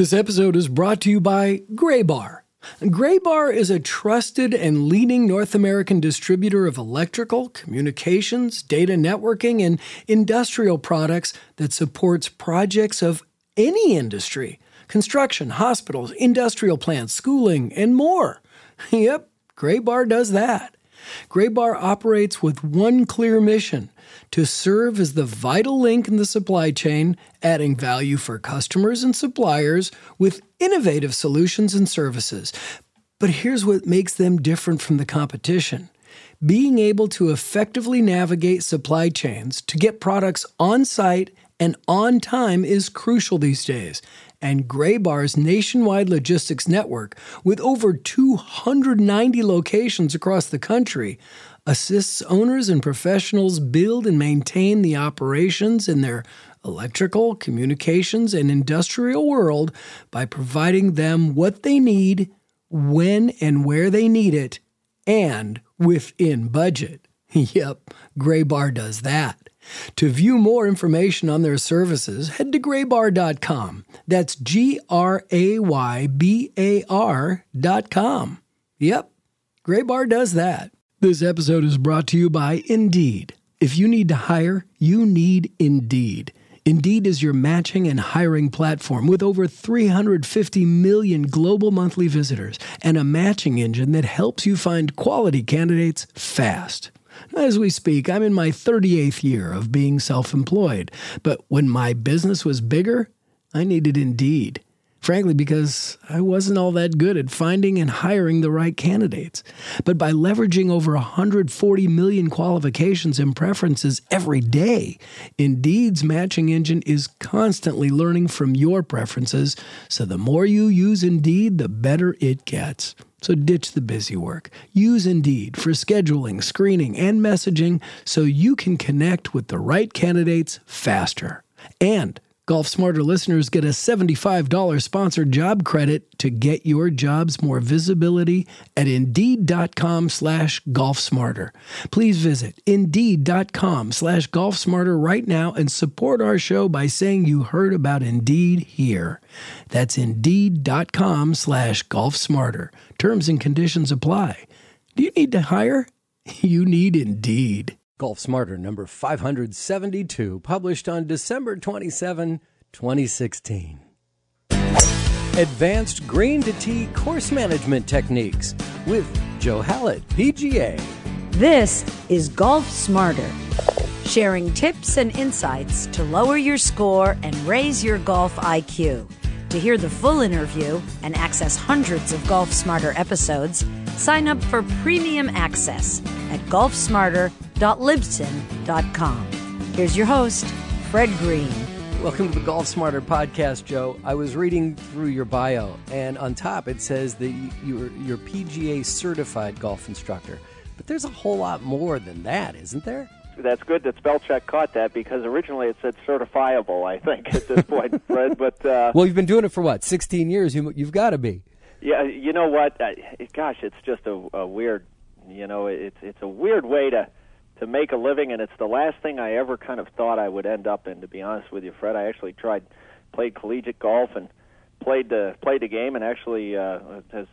This episode is brought to you by Graybar. Graybar is a trusted and leading North American distributor of electrical, communications, data networking, and industrial products that supports projects of any industry construction, hospitals, industrial plants, schooling, and more. Yep, Graybar does that. Graybar operates with one clear mission to serve as the vital link in the supply chain, adding value for customers and suppliers with innovative solutions and services. But here's what makes them different from the competition. Being able to effectively navigate supply chains to get products on site and on time is crucial these days, and Graybar's nationwide logistics network, with over 290 locations across the country, assists owners and professionals build and maintain the operations in their electrical, communications, and industrial world by providing them what they need, when and where they need it, and within budget. yep, Graybar does that. To view more information on their services, head to graybar.com. That's G R A Y B A R.com. Yep, Graybar does that. This episode is brought to you by Indeed. If you need to hire, you need Indeed. Indeed is your matching and hiring platform with over 350 million global monthly visitors and a matching engine that helps you find quality candidates fast. As we speak, I'm in my 38th year of being self employed, but when my business was bigger, I needed Indeed. Frankly, because I wasn't all that good at finding and hiring the right candidates. But by leveraging over 140 million qualifications and preferences every day, Indeed's matching engine is constantly learning from your preferences, so the more you use Indeed, the better it gets. So ditch the busy work. Use Indeed for scheduling, screening, and messaging so you can connect with the right candidates faster. And Golf Smarter listeners get a $75 sponsored job credit to get your jobs more visibility at Indeed.com slash golfsmarter. Please visit Indeed.com slash golfsmarter right now and support our show by saying you heard about Indeed here. That's Indeed.com slash golfsmarter. Terms and conditions apply. Do you need to hire? You need Indeed. Golf Smarter number 572, published on December 27, 2016. Advanced Green to Tee Course Management Techniques with Joe Hallett, PGA. This is Golf Smarter, sharing tips and insights to lower your score and raise your golf IQ. To hear the full interview and access hundreds of Golf Smarter episodes, sign up for premium access at golfsmarter.libsyn.com. Here's your host, Fred Green. Welcome to the Golf Smarter podcast, Joe. I was reading through your bio, and on top it says that you're, you're PGA certified golf instructor. But there's a whole lot more than that, isn't there? That's good that Spellcheck caught that because originally it said certifiable, I think, at this point, Fred. But uh, well, you've been doing it for what, 16 years? You, you've got to be. Yeah, you know what? Uh, gosh, it's just a, a weird, you know, it's it's a weird way to to make a living, and it's the last thing I ever kind of thought I would end up in. To be honest with you, Fred, I actually tried, played collegiate golf and played the played the game, and actually, uh, as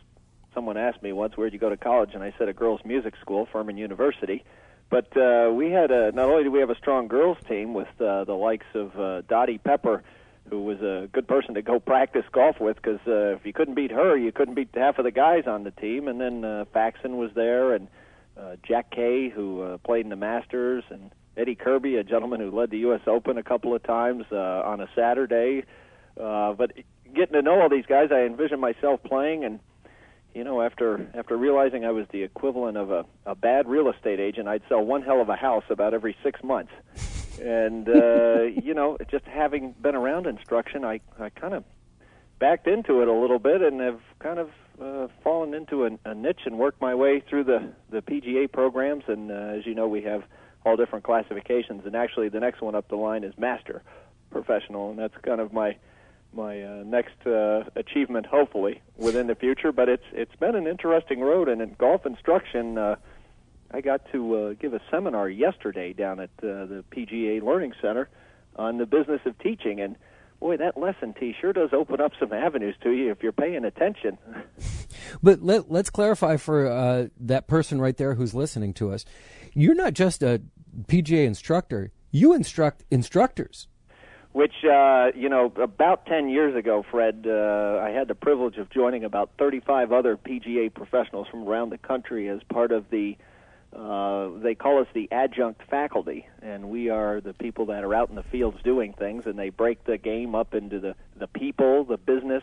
someone asked me once, where'd you go to college, and I said a girls' music school, Furman University. But uh, we had a not only do we have a strong girls team with uh, the likes of uh, Dottie Pepper who was a good person to go practice golf with because uh, if you couldn't beat her, you couldn't beat half of the guys on the team. And then uh, Faxon was there, and uh, Jack Kay, who uh, played in the Masters, and Eddie Kirby, a gentleman who led the U.S. Open a couple of times uh, on a Saturday. Uh, but getting to know all these guys, I envisioned myself playing, and you know, after after realizing I was the equivalent of a, a bad real estate agent, I'd sell one hell of a house about every six months and uh, you know, just having been around instruction, I I kind of backed into it a little bit and have kind of uh, fallen into a, a niche and worked my way through the the PGA programs. And uh, as you know, we have all different classifications, and actually, the next one up the line is Master Professional, and that's kind of my my uh, next uh, achievement, hopefully within the future. But it's it's been an interesting road, and in golf instruction. Uh, I got to uh, give a seminar yesterday down at uh, the PGA Learning Center on the business of teaching, and boy, that lesson tee sure does open up some avenues to you if you're paying attention. But let, let's clarify for uh, that person right there who's listening to us. You're not just a PGA instructor, you instruct instructors. Which, uh, you know, about 10 years ago, Fred, uh, I had the privilege of joining about 35 other PGA professionals from around the country as part of the uh, they call us the adjunct faculty, and we are the people that are out in the fields doing things, and they break the game up into the the people, the business,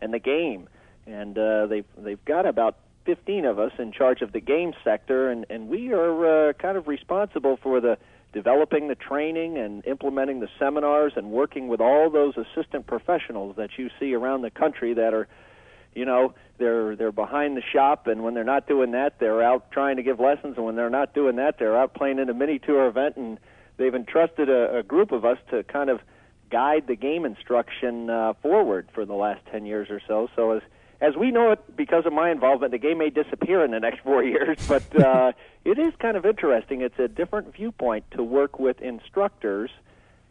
and the game. And uh, they've they've got about 15 of us in charge of the game sector, and and we are uh, kind of responsible for the developing the training and implementing the seminars and working with all those assistant professionals that you see around the country that are you know they're they're behind the shop and when they're not doing that they're out trying to give lessons and when they're not doing that they're out playing in a mini tour event and they've entrusted a, a group of us to kind of guide the game instruction uh, forward for the last 10 years or so. So as as we know it because of my involvement the game may disappear in the next 4 years but uh it is kind of interesting. It's a different viewpoint to work with instructors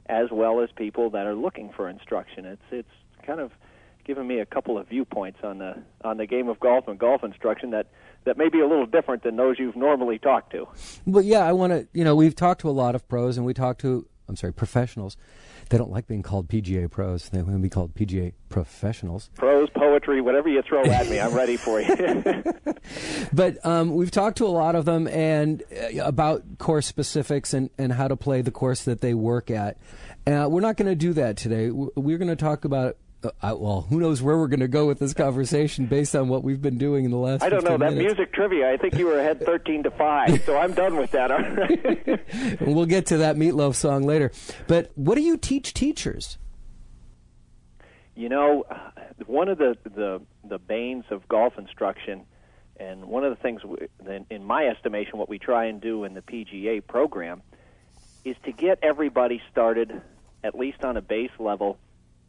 as well as people that are looking for instruction. It's it's kind of given me a couple of viewpoints on the on the game of golf and golf instruction that that may be a little different than those you've normally talked to. Well, yeah, I want to. You know, we've talked to a lot of pros, and we talked to I'm sorry, professionals. They don't like being called PGA pros. They want to be called PGA professionals. Pros, poetry, whatever you throw at me, I'm ready for you. but um, we've talked to a lot of them and uh, about course specifics and, and how to play the course that they work at. Uh, we're not going to do that today. We're going to talk about uh, well, who knows where we're going to go with this conversation based on what we've been doing in the last. I don't know that minutes. music trivia. I think you were ahead thirteen to five, so I'm done with that. we'll get to that meatloaf song later. But what do you teach teachers? You know, one of the the the banes of golf instruction, and one of the things, we, in my estimation, what we try and do in the PGA program, is to get everybody started, at least on a base level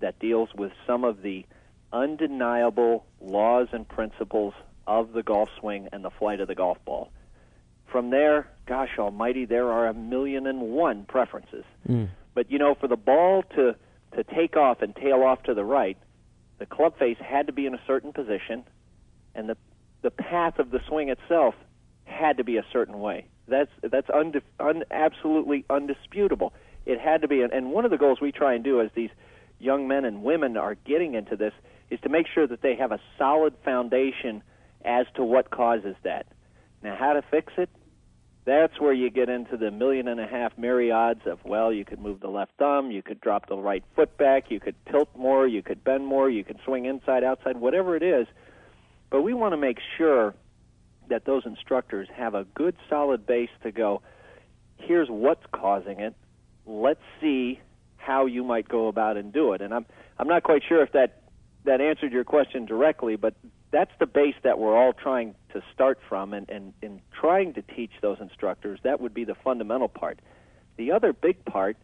that deals with some of the undeniable laws and principles of the golf swing and the flight of the golf ball. From there, gosh almighty, there are a million and one preferences. Mm. But you know, for the ball to to take off and tail off to the right, the club face had to be in a certain position, and the the path of the swing itself had to be a certain way. That's that's un, absolutely undisputable. It had to be, and one of the goals we try and do as these young men and women are getting into this is to make sure that they have a solid foundation as to what causes that. Now, how to fix it? That's where you get into the million and a half myriads of, well, you could move the left thumb, you could drop the right foot back, you could tilt more, you could bend more, you could swing inside, outside, whatever it is. But we want to make sure that those instructors have a good solid base to go, here's what's causing it. Let's see how you might go about and do it. And I'm I'm not quite sure if that that answered your question directly, but that's the base that we're all trying to start from and, and in trying to teach those instructors, that would be the fundamental part. The other big part,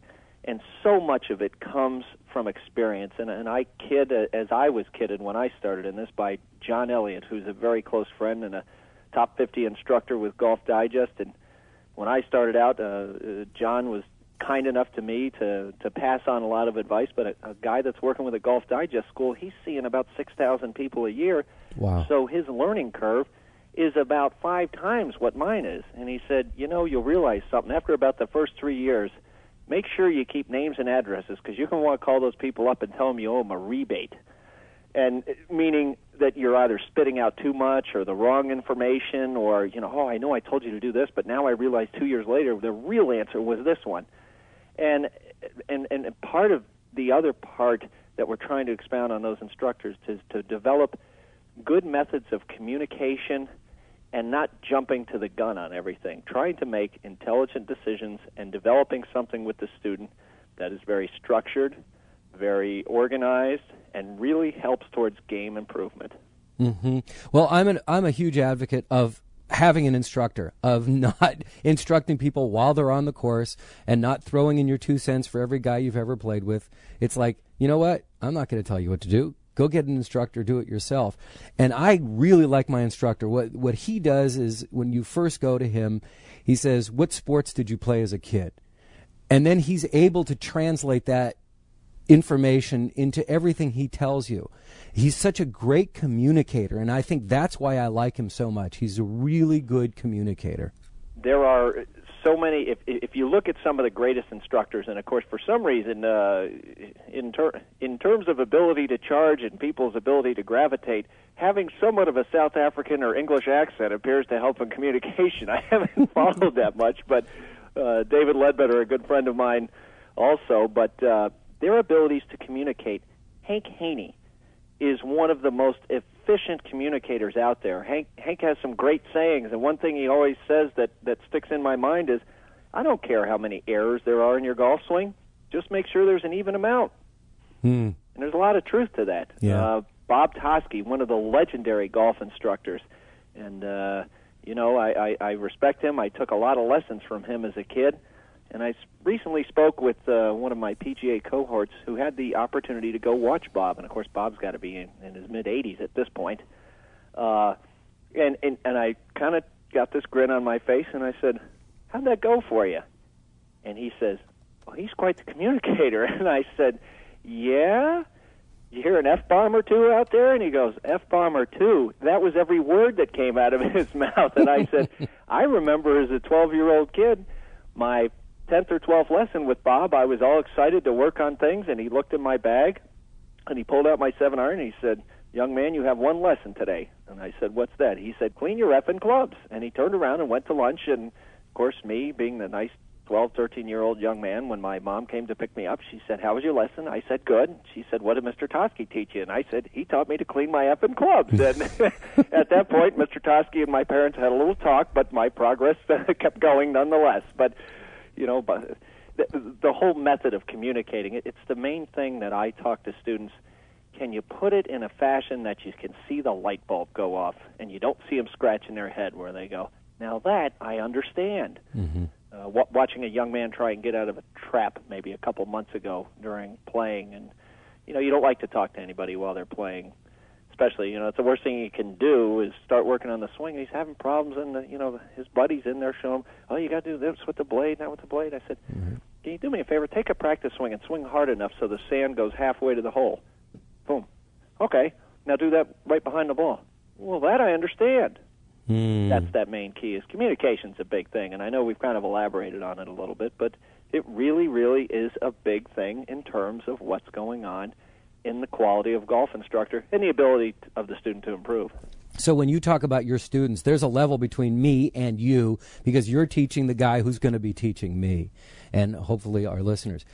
and so much of it comes from experience, and, and I kid as I was kidded when I started in this by John Elliott, who's a very close friend and a top 50 instructor with Golf Digest. And when I started out, uh, uh John was kind enough to me to to pass on a lot of advice. But a, a guy that's working with a Golf Digest school, he's seeing about six thousand people a year. Wow! So his learning curve is about five times what mine is. And he said, you know, you'll realize something after about the first three years. Make sure you keep names and addresses because you're going to want to call those people up and tell them you owe them a rebate. And uh, meaning that you're either spitting out too much or the wrong information or you know oh I know I told you to do this but now I realize 2 years later the real answer was this one and and and part of the other part that we're trying to expound on those instructors is to develop good methods of communication and not jumping to the gun on everything, trying to make intelligent decisions and developing something with the student that is very structured, very organized, and really helps towards game improvement. Mm-hmm. Well, I'm an I'm a huge advocate of having an instructor, of not instructing people while they're on the course and not throwing in your two cents for every guy you've ever played with. It's like, you know what? I'm not going to tell you what to do. Go get an instructor, do it yourself. And I really like my instructor. What what he does is when you first go to him, he says, "What sports did you play as a kid?" And then he's able to translate that information into everything he tells you. He's such a great communicator, and I think that's why I like him so much. He's a really good communicator. There are so many. If if you look at some of the greatest instructors, and of course, for some reason, uh, in ter- in terms of ability to charge and people's ability to gravitate, having somewhat of a South African or English accent appears to help in communication. I haven't followed that much, but uh, David Leadbetter, a good friend of mine, also. But uh, their abilities to communicate. Hank Haney is one of the most efficient communicators out there. Hank Hank has some great sayings, and one thing he always says that that sticks in my mind is, "I don't care how many errors there are in your golf swing, just make sure there's an even amount." Hmm. And there's a lot of truth to that. Yeah. Uh, Bob Toski, one of the legendary golf instructors, and uh, you know I, I, I respect him. I took a lot of lessons from him as a kid, and I recently spoke with uh, one of my PGA cohorts who had the opportunity to go watch Bob, and of course Bob's got to be in, in his mid 80s at this point. Uh, and and and I kind of got this grin on my face, and I said, "How'd that go for you?" And he says, "Well, he's quite the communicator." And I said, "Yeah." You hear an F bomb or two out there? And he goes, F bomb or two. That was every word that came out of his mouth. And I said, I remember as a 12 year old kid, my 10th or 12th lesson with Bob, I was all excited to work on things. And he looked in my bag and he pulled out my seven iron and he said, Young man, you have one lesson today. And I said, What's that? He said, Clean your effing clubs. And he turned around and went to lunch. And of course, me being the nice 12, 13 year old young man, when my mom came to pick me up, she said, How was your lesson? I said, Good. She said, What did Mr. Toski teach you? And I said, He taught me to clean my effing clubs. and at that point, Mr. Toski and my parents had a little talk, but my progress kept going nonetheless. But, you know, but the, the whole method of communicating, it, it's the main thing that I talk to students. Can you put it in a fashion that you can see the light bulb go off and you don't see them scratching their head where they go, Now that I understand. Uh, wa watching a young man try and get out of a trap maybe a couple months ago during playing, and you know you don't like to talk to anybody while they're playing, especially you know it's the worst thing you can do is start working on the swing. He's having problems, and the, you know his buddies in there show him, oh you got to do this with the blade, not with the blade. I said, can you do me a favor? Take a practice swing and swing hard enough so the sand goes halfway to the hole. Boom. Okay. Now do that right behind the ball. Well, that I understand. Hmm. That's that main key. Is communication's a big thing, and I know we've kind of elaborated on it a little bit, but it really, really is a big thing in terms of what's going on in the quality of golf instructor and the ability of the student to improve. So when you talk about your students, there's a level between me and you because you're teaching the guy who's going to be teaching me, and hopefully our listeners,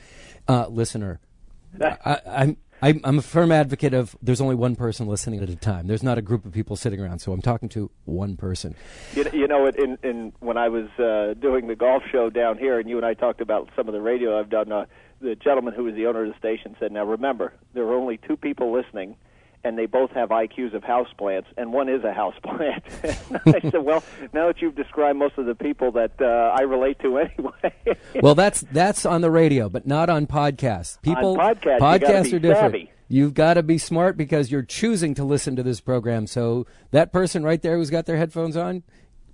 uh, listener. I, I'm I'm a firm advocate of there's only one person listening at a time. There's not a group of people sitting around, so I'm talking to one person. You, you know, in, in when I was uh, doing the golf show down here, and you and I talked about some of the radio I've done. Uh, the gentleman who was the owner of the station said, "Now remember, there are only two people listening." And they both have IQs of houseplants, and one is a houseplant. I said, "Well, now that you've described most of the people that uh, I relate to anyway, Well, that's that's on the radio, but not on podcasts. People gotta podcasts are different. savvy. You've got to be smart because you're choosing to listen to this program. So that person right there who's got their headphones on,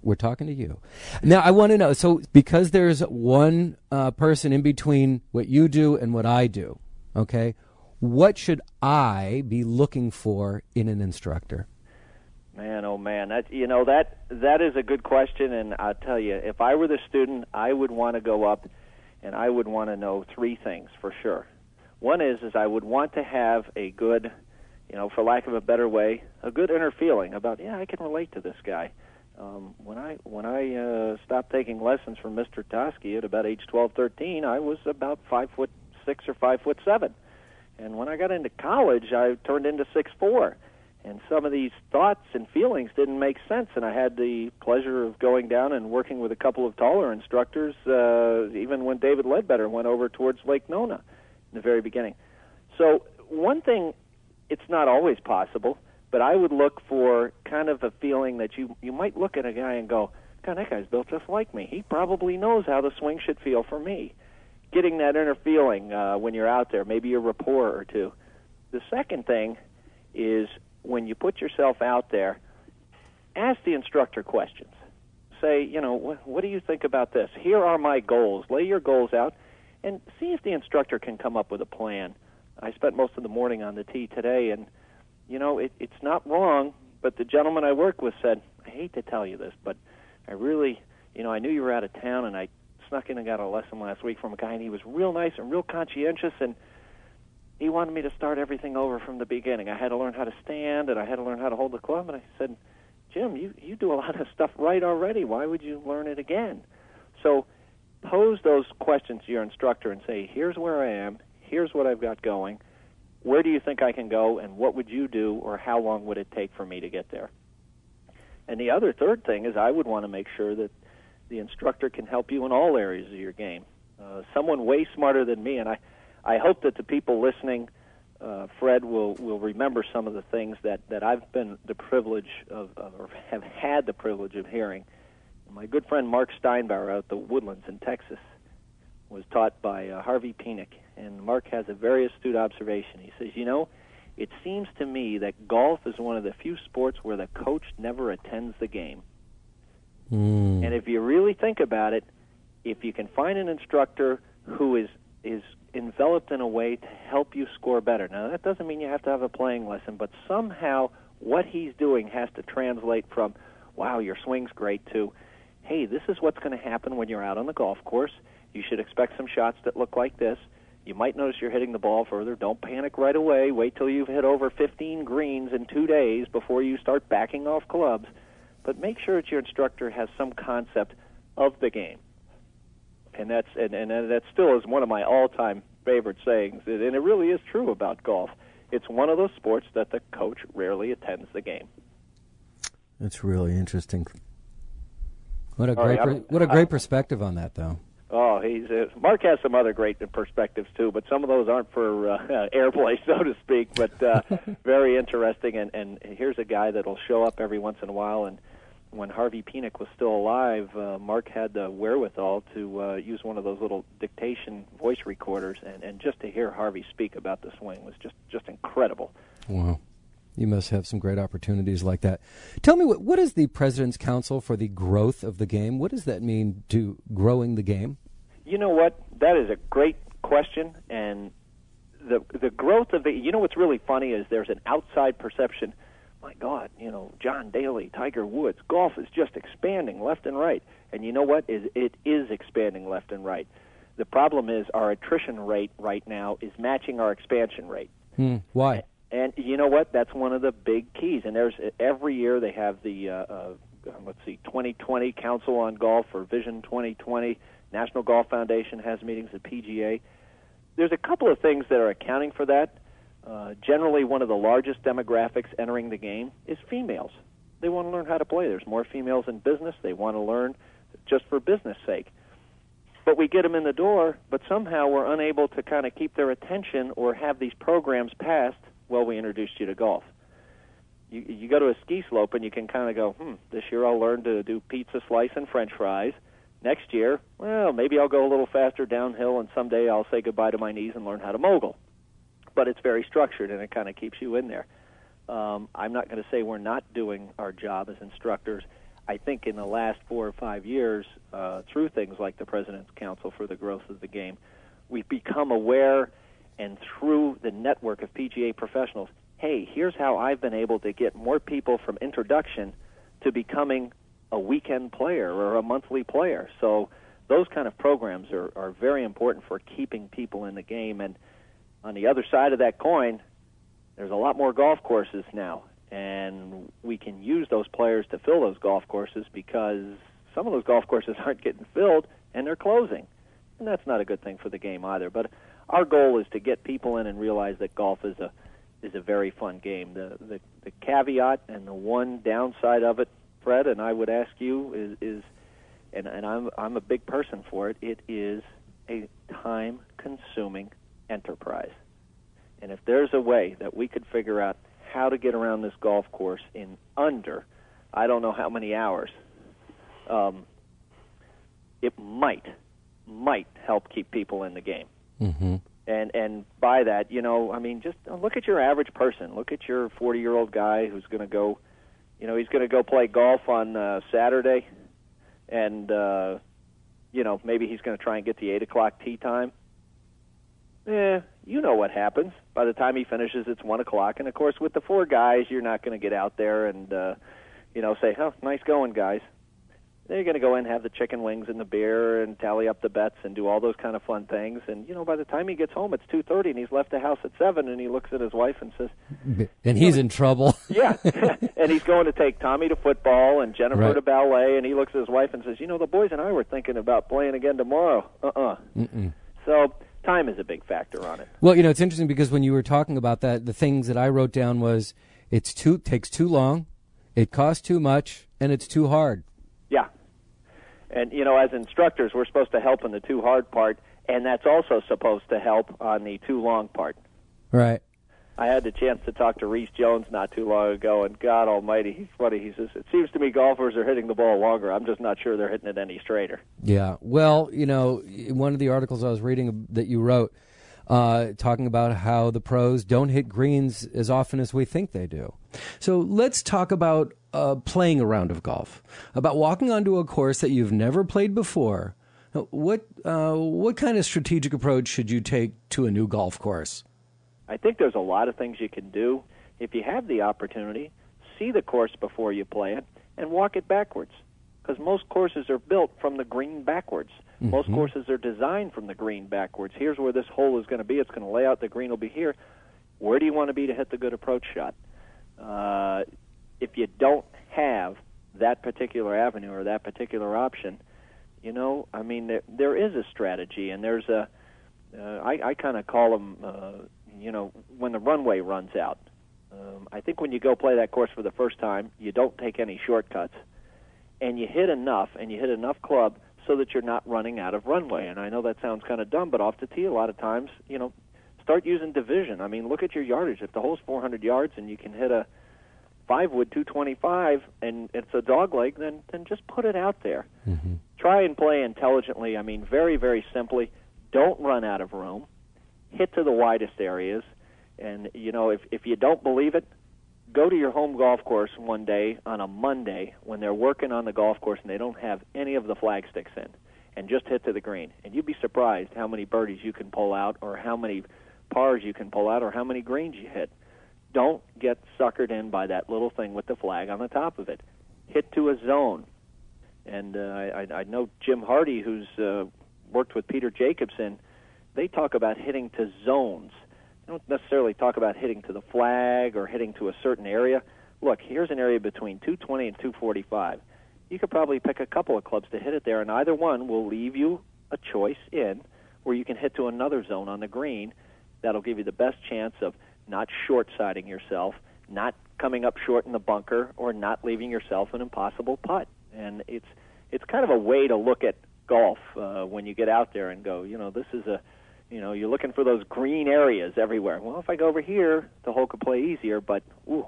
we're talking to you. Now, I want to know. So because there's one uh, person in between what you do and what I do, okay, what should I be looking for in an instructor? Man, oh man, that you know that that is a good question, and I tell you, if I were the student, I would want to go up, and I would want to know three things for sure. One is is I would want to have a good, you know, for lack of a better way, a good inner feeling about yeah, I can relate to this guy. Um, when I when I uh, stopped taking lessons from Mr. Toski at about age twelve, thirteen, I was about five foot six or five foot seven, and when I got into college, I turned into six four. And some of these thoughts and feelings didn't make sense and i had the pleasure of going down and working with a couple of taller instructors uh, even when david leadbetter went over towards lake nona in the very beginning. So one thing it's not always possible but i would look for kind of a feeling that you you might look at a guy and go god that guy's built just like me he probably knows how the swing should feel for me getting that inner feeling uh, when you're out there maybe a rapport or two the second thing is when you put yourself out there, ask the instructor questions. Say, you know, what, what do you think about this? Here are my goals. Lay your goals out and see if the instructor can come up with a plan I spent most of the morning on the tee today, and you know it, it's not wrong. But the gentleman I work with said, "I hate to tell you this, but I really, you know, I knew you were out of town, and I snuck in and got a lesson last week from a guy, and he was real nice and real conscientious, and he wanted me to start everything over from the beginning. I had to learn how to stand, and I had to learn how to hold the club. And I said, Jim, you you do a lot of stuff right already. Why would you learn it again? So pose those questions to your instructor and say, here's where I am, here's what I've got going. Where do you think I can go, and what would you do, or how long would it take for me to get there? And the other third thing is, I would want to make sure that the instructor can help you in all areas of your game. Uh, someone way smarter than me, and I, I hope that the people listening, uh, Fred, will will remember some of the things that that I've been the privilege of, of or have had the privilege of hearing. My good friend Mark Steinbauer out the Woodlands in Texas was taught by uh, Harvey Penick, and Mark has a very astute observation. He says, you know. It seems to me that golf is one of the few sports where the coach never attends the game. Mm. And if you really think about it, if you can find an instructor who is is enveloped in a way to help you score better. Now that doesn't mean you have to have a playing lesson, but somehow what he's doing has to translate from wow, your swing's great to hey, this is what's going to happen when you're out on the golf course. You should expect some shots that look like this. You might notice you're hitting the ball further. Don't panic right away. Wait till you've hit over 15 greens in 2 days before you start backing off clubs but make sure that your instructor has some concept of the game. And that's and, and that still is one of my all-time favorite sayings, and it really is true about golf. It's one of those sports that the coach rarely attends the game. That's really interesting. What a All great right, per- what a great I'm- perspective on that, though. Oh, he's uh, Mark has some other great perspectives too, but some of those aren't for uh, airplay, so to speak. But uh, very interesting. And, and here's a guy that'll show up every once in a while. And when Harvey Penick was still alive, uh, Mark had the wherewithal to uh, use one of those little dictation voice recorders, and, and just to hear Harvey speak about the swing was just just incredible. Wow. You must have some great opportunities like that. Tell me, what, what is the President's Council for the Growth of the Game? What does that mean to growing the game? You know what? That is a great question, and the the growth of the. You know what's really funny is there's an outside perception. My God, you know John Daly, Tiger Woods, golf is just expanding left and right, and you know what? Is it is expanding left and right. The problem is our attrition rate right now is matching our expansion rate. Hmm. Why? And you know what? That's one of the big keys. And there's every year they have the uh, uh, let's see, 2020 Council on Golf or Vision 2020. National Golf Foundation has meetings at PGA. There's a couple of things that are accounting for that. Uh, generally, one of the largest demographics entering the game is females. They want to learn how to play. There's more females in business. They want to learn just for business sake. But we get them in the door, but somehow we're unable to kind of keep their attention or have these programs passed while we introduced you to golf. You, you go to a ski slope and you can kind of go, hmm, this year I'll learn to do pizza slice and french fries. Next year, well, maybe I'll go a little faster downhill and someday I'll say goodbye to my knees and learn how to mogul. But it's very structured and it kind of keeps you in there. Um, I'm not going to say we're not doing our job as instructors. I think in the last four or five years, uh, through things like the President's Council for the Growth of the Game, we've become aware, and through the network of PGA professionals, hey, here's how I've been able to get more people from introduction to becoming a weekend player or a monthly player. So those kind of programs are, are very important for keeping people in the game. And on the other side of that coin, there's a lot more golf courses now, and we can use those players to fill those golf courses because some of those golf courses aren't getting filled and they're closing, and that's not a good thing for the game either. But our goal is to get people in and realize that golf is a is a very fun game. The the, the caveat and the one downside of it, Fred, and I would ask you is is and, and I'm I'm a big person for it. It is a time consuming enterprise. And if there's a way that we could figure out how to get around this golf course in under, I don't know how many hours, um, it might, might help keep people in the game. Mm-hmm. And and by that, you know, I mean, just look at your average person. Look at your 40 year old guy who's going to go, you know, he's going to go play golf on uh, Saturday, and uh, you know, maybe he's going to try and get the eight o'clock tee time. Eh, you know what happens. By the time he finishes, it's one o'clock, and of course, with the four guys, you're not going to get out there and uh, you know say, "Oh, nice going, guys." They're going to go in, and have the chicken wings and the beer, and tally up the bets and do all those kind of fun things. And you know, by the time he gets home, it's two thirty, and he's left the house at seven, and he looks at his wife and says, "And he's in trouble." yeah, and he's going to take Tommy to football and Jennifer Right. to ballet, and he looks at his wife and says, "You know, the boys and I were thinking about playing again tomorrow." Uh-uh. So time is a big factor on it. Well, you know, it's interesting because when you were talking about that, the things that I wrote down was it's too takes too long, it costs too much, and it's too hard. And you know, as instructors, we're supposed to help in the too hard part, and that's also supposed to help on the too long part. Right. I had the chance to talk to Rees Jones not too long ago, and God Almighty, he's funny. He says it seems to me golfers are hitting the ball longer. I'm just not sure they're hitting it any straighter. Yeah. Well, you know, one of the articles I was reading that you wrote, uh, talking about how the pros don't hit greens as often as we think they do. So let's talk about uh, playing a round of golf, about walking onto a course that you've never played before. Uh, What uh, what kind of strategic approach should you take to a new golf course? I think there's a lot of things you can do if you have the opportunity. See the course before you play it and walk it backwards, because most courses are built from the green backwards. Most courses are designed from the green backwards. Here's where this hole is going to be. It's going to lay out. The green will be here. Where do you want to be to hit the good approach shot? Uh, if you don't have that particular avenue or that particular option, you know, I mean, there, there is a strategy, and there's a. Uh, I, I kind of call them, uh, you know, when the runway runs out. Um, I think when you go play that course for the first time, you don't take any shortcuts, and you hit enough, and you hit enough club so that you're not running out of runway. And I know that sounds kind of dumb, but off the tee, a lot of times, you know, start using division. I mean, look at your yardage. If the hole's 400 yards and you can hit a five wood 225 and it's a dog leg, then then just put it out there. Mm-hmm. Try and play intelligently. I mean, very very simply. Don't run out of room. Hit to the widest areas, and you know if if you don't believe it, go to your home golf course one day on a Monday when they're working on the golf course and they don't have any of the flag sticks in, and just hit to the green. And you'd be surprised how many birdies you can pull out, or how many pars you can pull out, or how many greens you hit don't get suckered in by that little thing with the flag on the top of it. Hit to a zone. And uh, I, I know Jim Hardy, who's uh, worked with Peter Jacobsen, they talk about hitting to zones. They don't necessarily talk about hitting to the flag or hitting to a certain area. Look, here's an area between 220 and 245. You could probably pick a couple of clubs to hit it there, and either one will leave you a choice in where you can hit to another zone on the green that'll give you the best chance of not short siding yourself, not coming up short in the bunker, or not leaving yourself an impossible putt. And it's it's kind of a way to look at golf uh, when you get out there and go, you know, this is a, you know, you're looking for those green areas everywhere. Well, if I go over here, the hole could play easier, but ooh,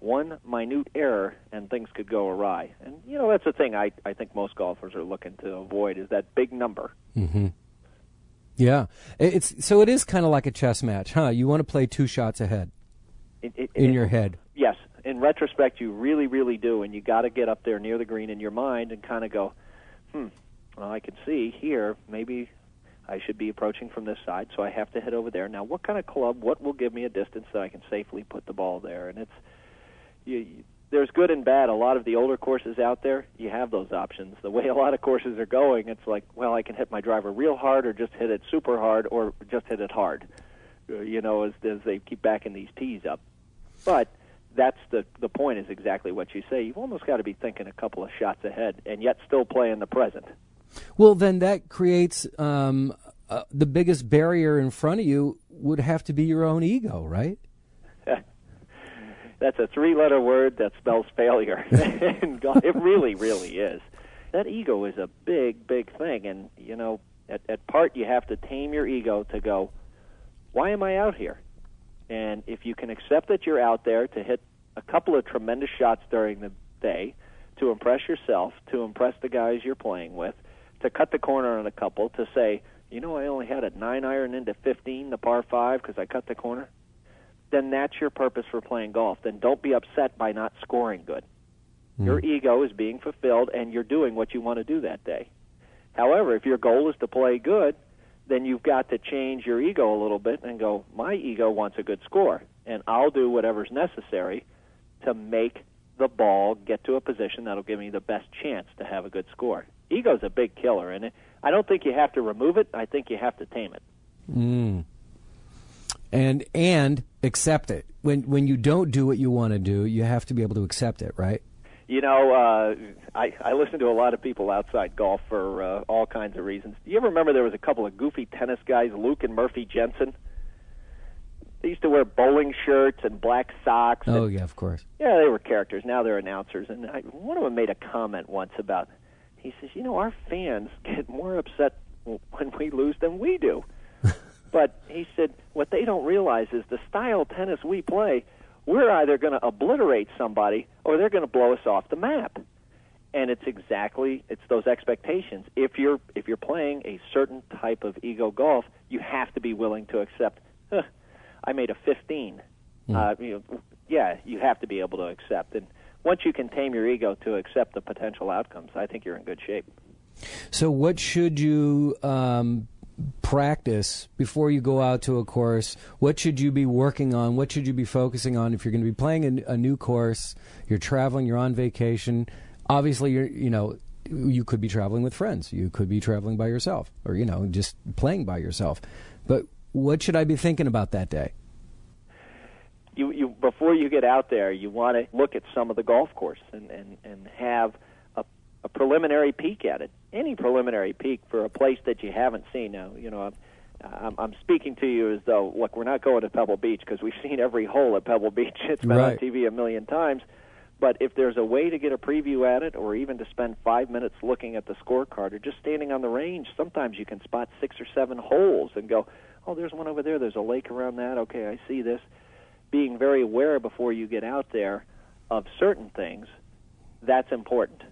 one minute error and things could go awry. And you know, that's the thing I I think most golfers are looking to avoid is that big number. Yeah. It's so it is kind of like a chess match, huh? You want to play two shots ahead It, it, in it- your head. Yes, in retrospect, you really, really do, and you got to get up there near the green in your mind and kind of go, hmm. Well, I can see here maybe I should be approaching from this side, so I have to head over there. Now, what kind of club? What will give me a distance that I can safely put the ball there? And it's you, you, there's good and bad. A lot of the older courses out there, you have those options. The way a lot of courses are going, it's like, well, I can hit my driver real hard, or just hit it super hard, or just hit it hard. Uh, you know, as as they keep backing these tees up. But that's the the point is exactly what you say. You've almost got to be thinking a couple of shots ahead, and yet still play in the present. Well, then that creates um, uh, the biggest barrier in front of you would have to be your own ego, right? That's a three-letter word that spells failure. and God, it really, really is. That ego is a big, big thing, and you know, at, at part you have to tame your ego to go, why am I out here? And if you can accept that you're out there to hit a couple of tremendous shots during the day, to impress yourself, to impress the guys you're playing with, to cut the corner on a couple, to say, you know, I only had a nine iron into 15, the par five, because I cut the corner then that's your purpose for playing golf. Then don't be upset by not scoring good. Your ego is being fulfilled and you're doing what you want to do that day. However, if your goal is to play good, then you've got to change your ego a little bit and go, my ego wants a good score, and I'll do whatever's necessary to make the ball get to a position that'll give me the best chance to have a good score. Ego's a big killer, and I don't think you have to remove it. I think you have to tame it. Mm. And and accept it. When when you don't do what you want to do, you have to be able to accept it, right? You know, uh, I I listen to a lot of people outside golf for uh, all kinds of reasons. Do you ever remember there was a couple of goofy tennis guys, Luke and Murphy Jensen? They used to wear bowling shirts and black socks. Oh and, yeah, of course. Yeah, they were characters. Now they're announcers. And I, one of them made a comment once about. He says, "You know, our fans get more upset when we lose than we do." But he said, what they don't realize is the style of tennis we play we're either going to obliterate somebody or they're going to blow us off the map. And it's exactly it's those expectations. If you're if you're playing a certain type of ego golf, you have to be willing to accept. Huh, I made a 15. Mm. Uh, you know, yeah, you have to be able to accept. And once you can tame your ego to accept the potential outcomes, I think you're in good shape. So, what should you um, practice before you go out to a course? What should you be working on? What should you be focusing on if you're going to be playing a, a new course? You're traveling. You're on vacation. Obviously, you're you know you could be traveling with friends. You could be traveling by yourself, or you know just playing by yourself. But what should I be thinking about that day? You, you before you get out there, you want to look at some of the golf course and and and have a, a preliminary peek at it any preliminary peek for a place that you haven't seen. Now, you know, I'm, I'm, I'm speaking to you as though, look, we're not going to Pebble Beach because we've seen every hole at Pebble Beach. It's been right. on TV a million times. But if there's a way to get a preview at it, or even to spend five minutes looking at the scorecard, or just standing on the range, sometimes you can spot six or seven holes and go, "Oh, there's one over there. There's a lake around that. Okay, I see this." Being very aware before you get out there of certain things, that's important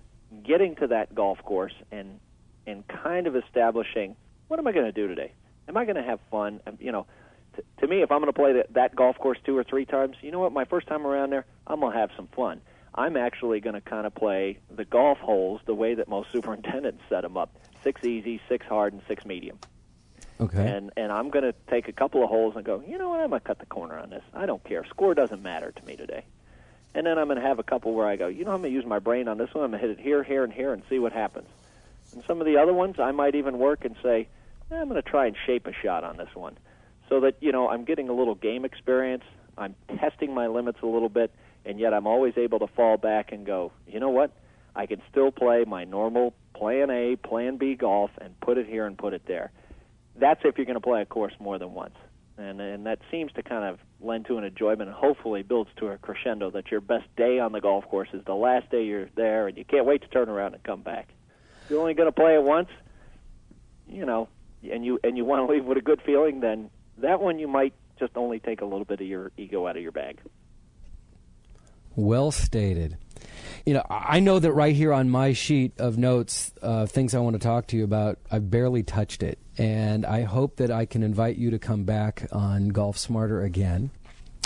getting to that golf course and and kind of establishing what am I going to do today? Am I going to have fun? Um, you know, t- to me, if I'm going to play that, that golf course two or three times, you know what? My first time around there, I'm going to have some fun. I'm actually going to kind of play the golf holes the way that most superintendents set them up: six easy, six hard, and six medium. Okay. And and I'm going to take a couple of holes and go. You know what? I'm going to cut the corner on this. I don't care. Score doesn't matter to me today and then I'm going to have a couple where I go, you know, I'm going to use my brain on this one. I'm going to hit it here, here, and here, and see what happens. And some of the other ones, I might even work and say, eh, I'm going to try and shape a shot on this one, so that you know I'm getting a little game experience. I'm testing my limits a little bit, and yet I'm always able to fall back and go, you know what? I can still play my normal Plan A, Plan B golf, and put it here and put it there. That's if you're going to play a course more than once and and that seems to kind of lend to an enjoyment and hopefully builds to a crescendo that your best day on the golf course is the last day you're there and you can't wait to turn around and come back. You're only going to play it once, you know, and you and you want to leave with a good feeling, then that one you might just only take a little bit of your ego out of your bag. Well stated. You know, I know that right here on my sheet of notes, uh, things I want to talk to you about, I've barely touched it. And I hope that I can invite you to come back on Golf Smarter again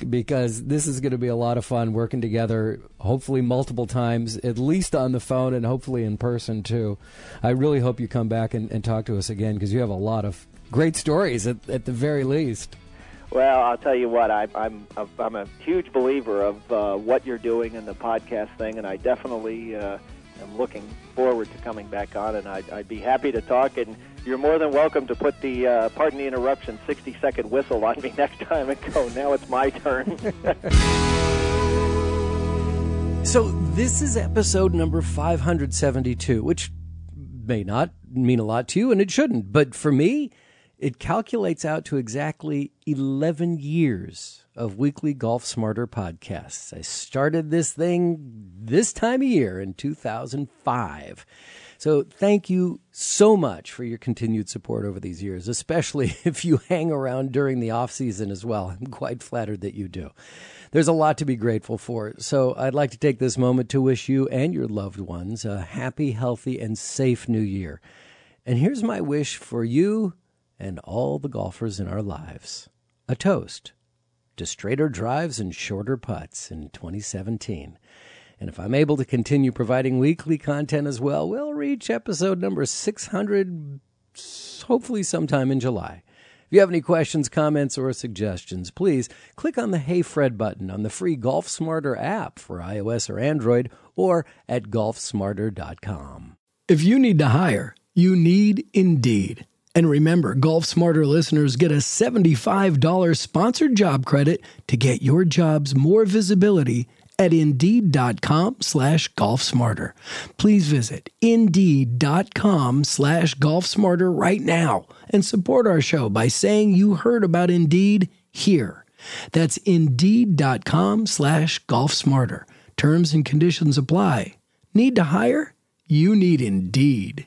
because this is going to be a lot of fun working together, hopefully multiple times, at least on the phone and hopefully in person too. I really hope you come back and, and talk to us again because you have a lot of great stories at, at the very least. Well, I'll tell you what, I, I'm I'm a huge believer of uh, what you're doing in the podcast thing, and I definitely uh, am looking forward to coming back on, and I'd, I'd be happy to talk. And you're more than welcome to put the uh, pardon the interruption 60 second whistle on me next time and go. Now it's my turn. so this is episode number 572, which may not mean a lot to you, and it shouldn't, but for me it calculates out to exactly 11 years of weekly Golf Smarter podcasts. I started this thing this time of year in 2005. So thank you so much for your continued support over these years, especially if you hang around during the off season as well. I'm quite flattered that you do. There's a lot to be grateful for. So I'd like to take this moment to wish you and your loved ones a happy, healthy, and safe new year. And here's my wish for you and all the golfers in our lives. A toast to straighter drives and shorter putts in 2017. And if I'm able to continue providing weekly content as well, we'll reach episode number 600 hopefully sometime in July. If you have any questions, comments, or suggestions, please click on the Hey Fred button on the free Golf Smarter app for iOS or Android or at golfsmarter.com. If you need to hire, you need Indeed. And remember, Golf Smarter listeners get a $75 sponsored job credit to get your jobs more visibility at Indeed.com slash golfsmarter. Please visit Indeed.com slash golfsmarter right now and support our show by saying you heard about Indeed here. That's Indeed.com slash golfsmarter. Terms and conditions apply. Need to hire? You need Indeed.